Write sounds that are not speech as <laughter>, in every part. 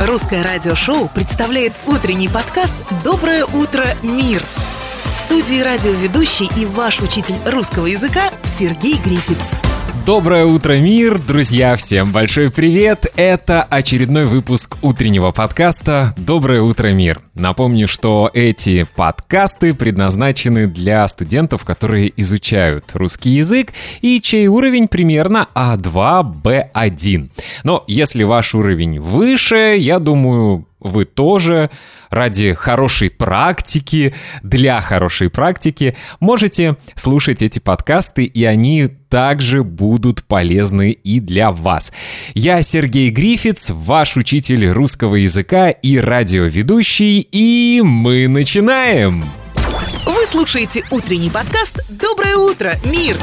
Русское радиошоу представляет утренний подкаст «Доброе утро, мир». В студии радиоведущий и ваш учитель русского языка Сергей Грифиц. Доброе утро, мир! Друзья, всем большой привет! Это очередной выпуск утреннего подкаста «Доброе утро, мир». Напомню, что эти подкасты предназначены для студентов, которые изучают русский язык и чей уровень примерно А2, Б1. Но если ваш уровень выше, я думаю, вы тоже ради хорошей практики, для хорошей практики, можете слушать эти подкасты, и они также будут полезны и для вас. Я Сергей Грифиц, ваш учитель русского языка и радиоведущий, и мы начинаем! Вы слушаете утренний подкаст «Доброе утро, мир!»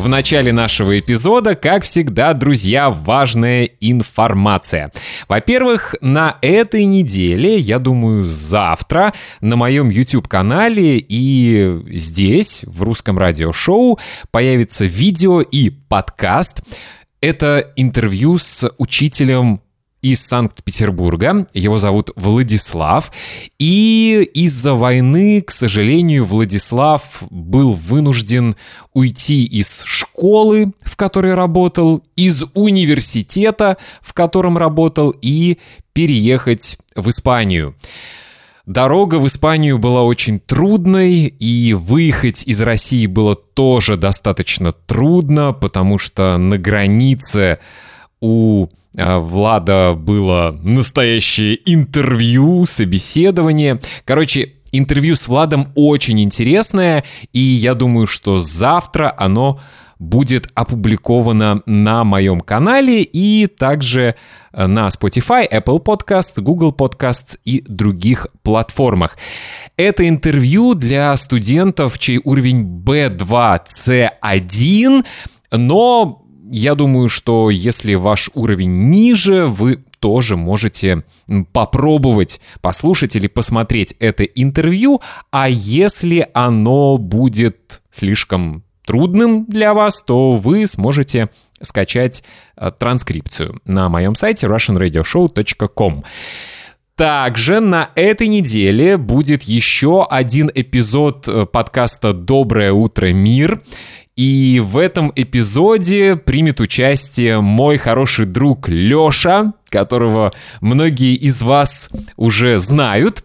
В начале нашего эпизода, как всегда, друзья, важная информация. Во-первых, на этой неделе, я думаю, завтра на моем YouTube-канале и здесь, в русском радиошоу, появится видео и подкаст. Это интервью с учителем из Санкт-Петербурга. Его зовут Владислав. И из-за войны, к сожалению, Владислав был вынужден уйти из школы, в которой работал, из университета, в котором работал, и переехать в Испанию. Дорога в Испанию была очень трудной, и выехать из России было тоже достаточно трудно, потому что на границе у а, Влада было настоящее интервью, собеседование. Короче, интервью с Владом очень интересное, и я думаю, что завтра оно будет опубликовано на моем канале и также э, на Spotify, Apple Podcasts, Google Podcasts и других платформах. Это интервью для студентов, чей уровень B2, C1, но я думаю, что если ваш уровень ниже, вы тоже можете попробовать послушать или посмотреть это интервью, а если оно будет слишком трудным для вас, то вы сможете скачать э, транскрипцию на моем сайте russianradioshow.com. Также на этой неделе будет еще один эпизод э, подкаста «Доброе утро, мир». И в этом эпизоде примет участие мой хороший друг Лёша, которого многие из вас уже знают.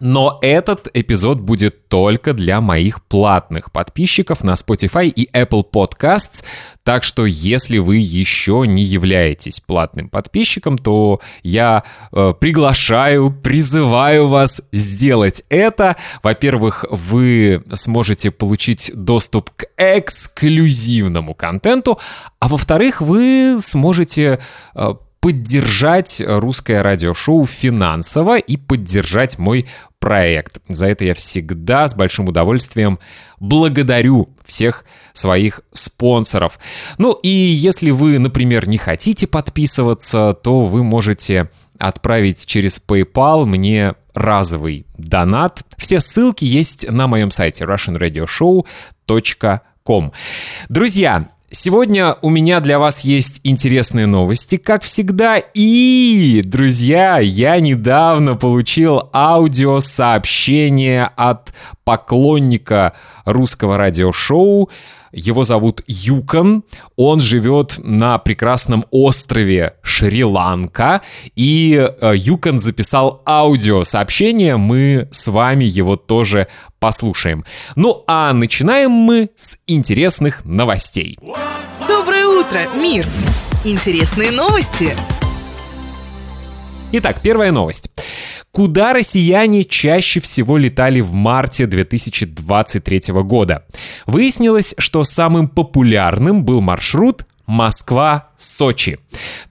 Но этот эпизод будет только для моих платных подписчиков на Spotify и Apple Podcasts. Так что, если вы еще не являетесь платным подписчиком, то я э, приглашаю, призываю вас сделать это. Во-первых, вы сможете получить доступ к эксклюзивному контенту, а во-вторых, вы сможете э, поддержать русское радиошоу финансово и поддержать мой проект. За это я всегда с большим удовольствием благодарю всех своих спонсоров. Ну и если вы, например, не хотите подписываться, то вы можете отправить через PayPal мне разовый донат. Все ссылки есть на моем сайте russianradioshow.com. Друзья, Сегодня у меня для вас есть интересные новости, как всегда. И, друзья, я недавно получил аудиосообщение от поклонника русского радиошоу. Его зовут Юкон. Он живет на прекрасном острове Шри-Ланка. И э, Юкон записал аудиосообщение. Мы с вами его тоже послушаем. Ну а начинаем мы с интересных новостей. Доброе утро, мир! Интересные новости! Итак, первая новость. Куда россияне чаще всего летали в марте 2023 года? Выяснилось, что самым популярным был маршрут Москва-Сочи.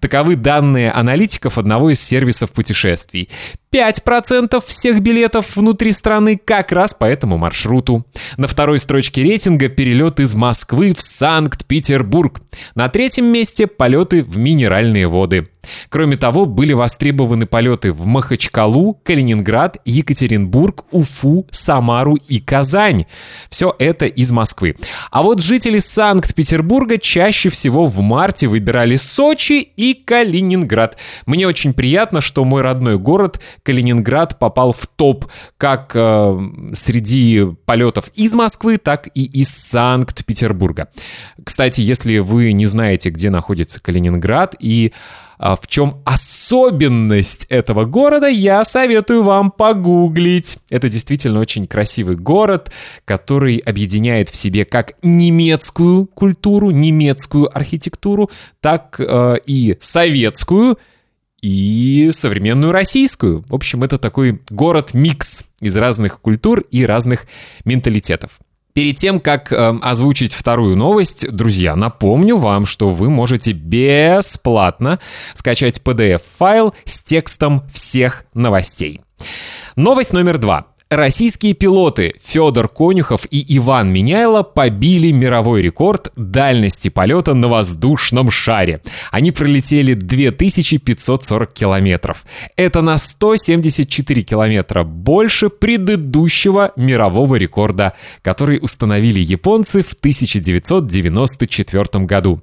Таковы данные аналитиков одного из сервисов путешествий. 5% всех билетов внутри страны как раз по этому маршруту. На второй строчке рейтинга перелет из Москвы в Санкт-Петербург. На третьем месте полеты в минеральные воды. Кроме того, были востребованы полеты в Махачкалу, Калининград, Екатеринбург, Уфу, Самару и Казань. Все это из Москвы. А вот жители Санкт-Петербурга чаще всего в марте выбирали Сочи и Калининград. Мне очень приятно, что мой родной город Калининград попал в топ как э, среди полетов из Москвы, так и из Санкт-Петербурга. Кстати, если вы не знаете, где находится Калининград и а в чем особенность этого города, я советую вам погуглить. Это действительно очень красивый город, который объединяет в себе как немецкую культуру, немецкую архитектуру, так э, и советскую, и современную российскую. В общем, это такой город-микс из разных культур и разных менталитетов. Перед тем, как э, озвучить вторую новость, друзья, напомню вам, что вы можете бесплатно скачать PDF-файл с текстом всех новостей. Новость номер два. Российские пилоты Федор Конюхов и Иван Меняйло побили мировой рекорд дальности полета на воздушном шаре. Они пролетели 2540 километров. Это на 174 километра больше предыдущего мирового рекорда, который установили японцы в 1994 году.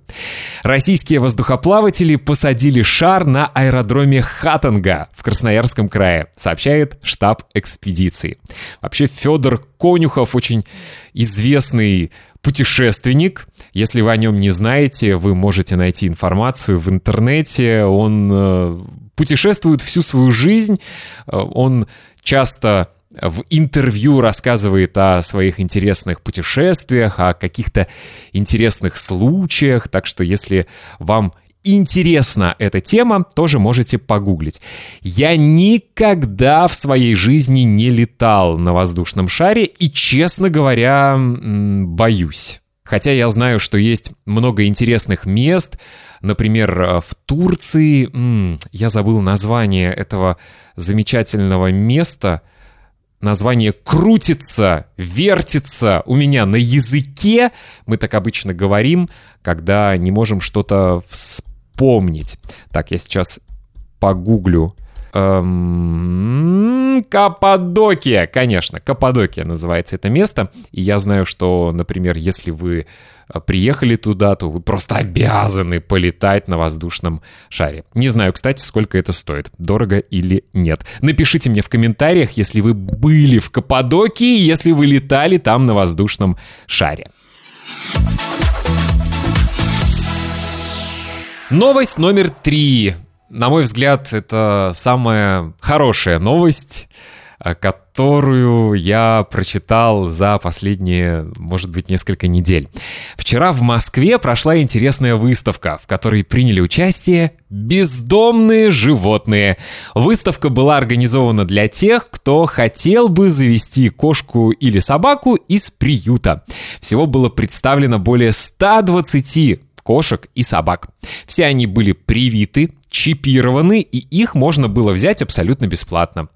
Российские воздухоплаватели посадили шар на аэродроме Хатанга в Красноярском крае, сообщает штаб экспедиции. Вообще Федор Конюхов очень известный путешественник. Если вы о нем не знаете, вы можете найти информацию в интернете. Он э, путешествует всю свою жизнь. Э, он часто в интервью рассказывает о своих интересных путешествиях, о каких-то интересных случаях. Так что если вам интересна эта тема, тоже можете погуглить. Я никогда в своей жизни не летал на воздушном шаре и, честно говоря, боюсь. Хотя я знаю, что есть много интересных мест, например, э, в Турции, я забыл название этого замечательного места, название крутится, вертится у меня на языке. Мы так обычно говорим, когда не можем что-то вспомнить помнить. Так, я сейчас погуглю. Эм, Каппадокия, конечно, Каппадокия называется это место. И я знаю, что, например, если вы э, приехали туда, то вы просто обязаны полетать на воздушном шаре. Не знаю, кстати, сколько это стоит, дорого или нет. Напишите мне в комментариях, если вы были в Каппадокии, если вы летали там на воздушном шаре. Новость номер три. На мой взгляд, это самая хорошая новость, э, которую я прочитал за последние, может быть, несколько недель. Вчера в Москве прошла интересная выставка, в которой приняли участие бездомные животные. Выставка была организована для тех, кто хотел бы завести кошку или собаку из приюта. Всего было представлено более 120 кошек и собак. Все они были привиты, чипированы, и их можно было взять абсолютно бесплатно.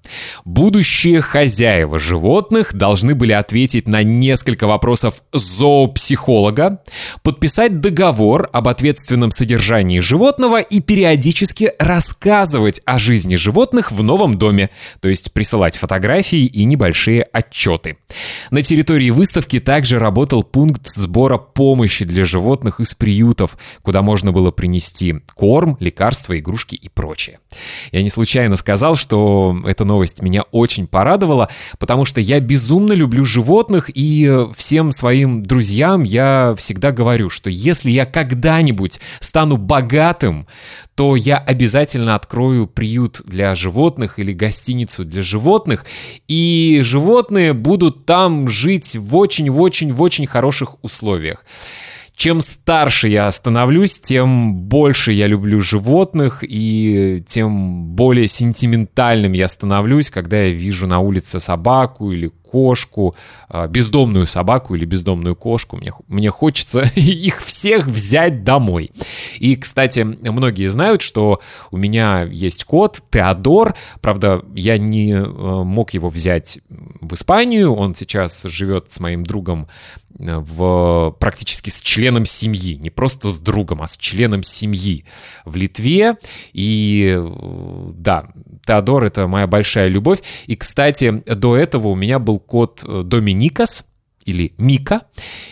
Будущие хозяева животных должны были ответить на несколько вопросов зоопсихолога, подписать договор об ответственном содержании животного и периодически рассказывать о жизни животных в новом доме, то есть присылать фотографии и небольшие отчеты. На территории выставки также работал пункт сбора помощи для животных из приютов, куда можно было принести корм, лекарства и игрушки и прочее. Я не случайно сказал, что эта новость меня очень порадовала, потому что я безумно люблю животных, и всем своим друзьям я всегда говорю, что если я когда-нибудь стану богатым, то я обязательно открою приют для животных или гостиницу для животных, и животные будут там жить в очень-очень-очень хороших условиях. Чем старше я становлюсь, тем больше я люблю животных, и тем более сентиментальным я становлюсь, когда я вижу на улице собаку или кошку, а, бездомную собаку или бездомную кошку. Мне, мне хочется <laughs> их всех взять домой. И, кстати, многие знают, что у меня есть кот Теодор. Правда, я не э, мог его взять в Испанию. Он сейчас живет с моим другом в, практически с членом семьи, не просто с другом, а с членом семьи в Литве. И да, Теодор — это моя большая любовь. И, кстати, до этого у меня был кот Доминикас, или Мика.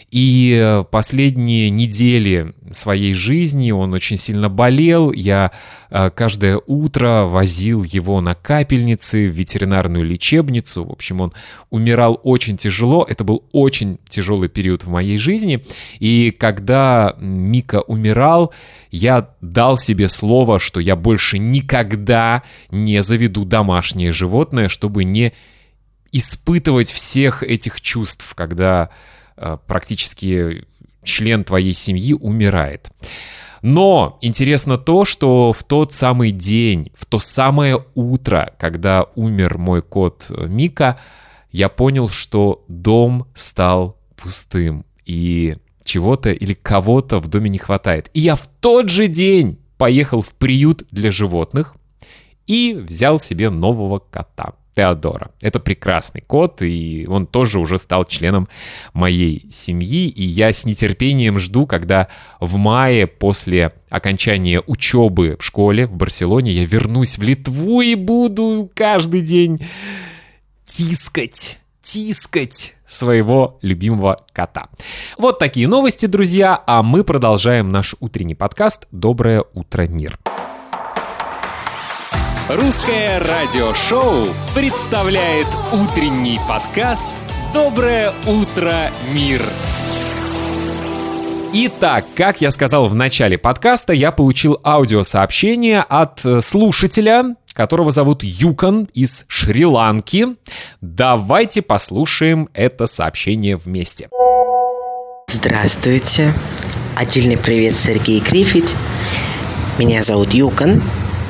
И э, последние недели своей жизни он очень сильно болел. Я э, каждое утро возил его на капельницы в ветеринарную лечебницу. В общем, он умирал очень тяжело. Это был очень тяжелый период в моей жизни. И когда Мика умирал, я дал себе слово, что я больше никогда не заведу домашнее животное, чтобы не испытывать всех этих чувств, когда э, практически член твоей семьи умирает. Но интересно то, что в тот самый день, в то самое утро, когда умер мой кот э, Мика, я понял, что дом стал пустым, и чего-то или кого-то в доме не хватает. И я в тот же день поехал в приют для животных и взял себе нового кота. Теодора. Это прекрасный кот, и он тоже уже стал членом моей семьи, и я с нетерпением жду, когда в мае после окончания учебы в школе в Барселоне я вернусь в Литву и буду каждый день тискать, тискать своего любимого кота. Вот такие новости, друзья, а мы продолжаем наш утренний подкаст «Доброе утро, мир». Русское радиошоу представляет утренний подкаст «Доброе утро, мир». Итак, как я сказал в начале подкаста, я получил аудиосообщение от э, слушателя, которого зовут Юкон из Шри-Ланки. Давайте послушаем это сообщение вместе. Здравствуйте. Отдельный привет Сергей Гриффит. Меня зовут Юкон.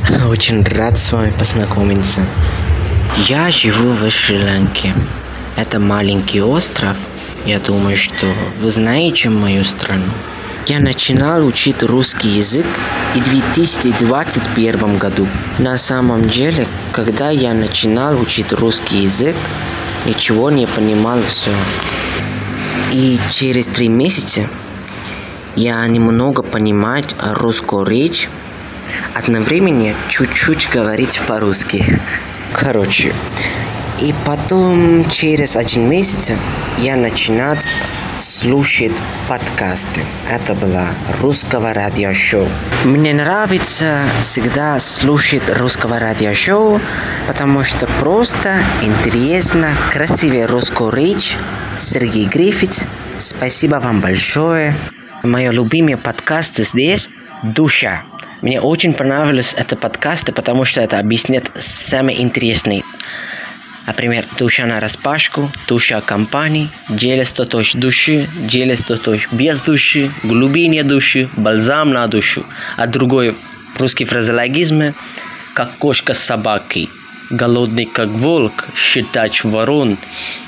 <laughs> Очень рад с вами познакомиться. Я живу в Шри-Ланке. Это маленький остров. Я думаю, что вы знаете мою страну. Я начинал учить русский язык в 2021 году. На самом деле, когда я начинал учить русский язык, ничего не понимал все. И через три месяца я немного понимаю русскую речь одновременно чуть-чуть говорить по-русски. Короче, и потом через один месяц я начинал слушать подкасты. Это было русского радиошоу. Мне нравится всегда слушать русского радиошоу, потому что просто интересно, красивая русская речь. Сергей Гриффит, спасибо вам большое. Мое любимое подкаст здесь «Душа». Мне очень понравились это подкасты, потому что это объясняет самые интересные. Например, душа на распашку, душа компании, делество точ души, делество точ без души, глубине души, бальзам на душу. А другой русский фразеологизм, как кошка с собакой, голодный как волк, считать ворон.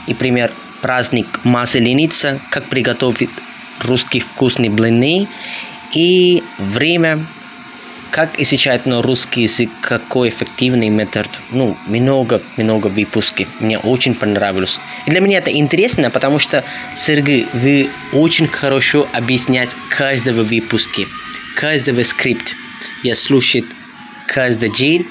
И пример праздник Масленица, как приготовить русские вкусные блины. И время как изучать на русский язык, какой эффективный метод, ну, много-много выпуски. Мне очень понравилось. И для меня это интересно, потому что, Сергей, вы очень хорошо объясняете каждого выпуска, каждого скрипт. Я слушаю каждый день,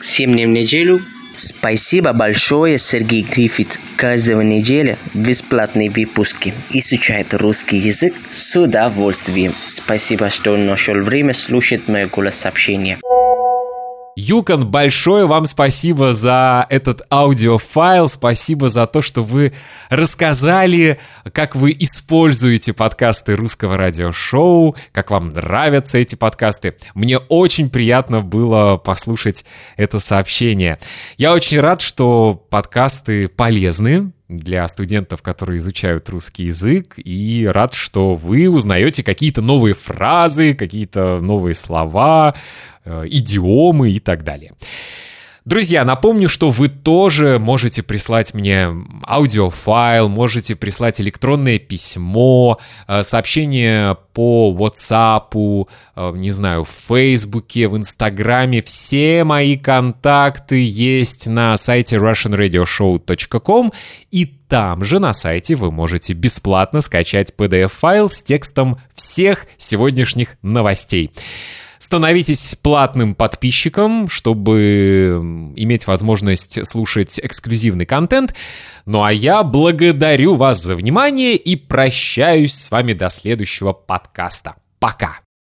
7 дней в неделю, Спасибо большое, Сергей Гриффит. Каждого неделя бесплатные выпуски. Изучает русский язык с удовольствием. Спасибо, что нашел время слушать мое голос сообщения. Юкон, большое вам спасибо за этот аудиофайл, спасибо за то, что вы рассказали, как вы используете подкасты русского радиошоу, как вам нравятся эти подкасты. Мне очень приятно было послушать это сообщение. Я очень рад, что подкасты полезны, для студентов, которые изучают русский язык, и рад, что вы узнаете какие-то новые фразы, какие-то новые слова, э, идиомы и так далее. Друзья, напомню, что вы тоже можете прислать мне аудиофайл, можете прислать электронное письмо, э, сообщение по WhatsApp, э, не знаю, в Фейсбуке, в Инстаграме. Все мои контакты есть на сайте russianradioshow.com. И там же на сайте вы можете бесплатно скачать PDF-файл с текстом всех сегодняшних новостей. Становитесь платным подписчиком, чтобы иметь возможность слушать эксклюзивный контент. Ну а я благодарю вас за внимание и прощаюсь с вами до следующего подкаста. Пока!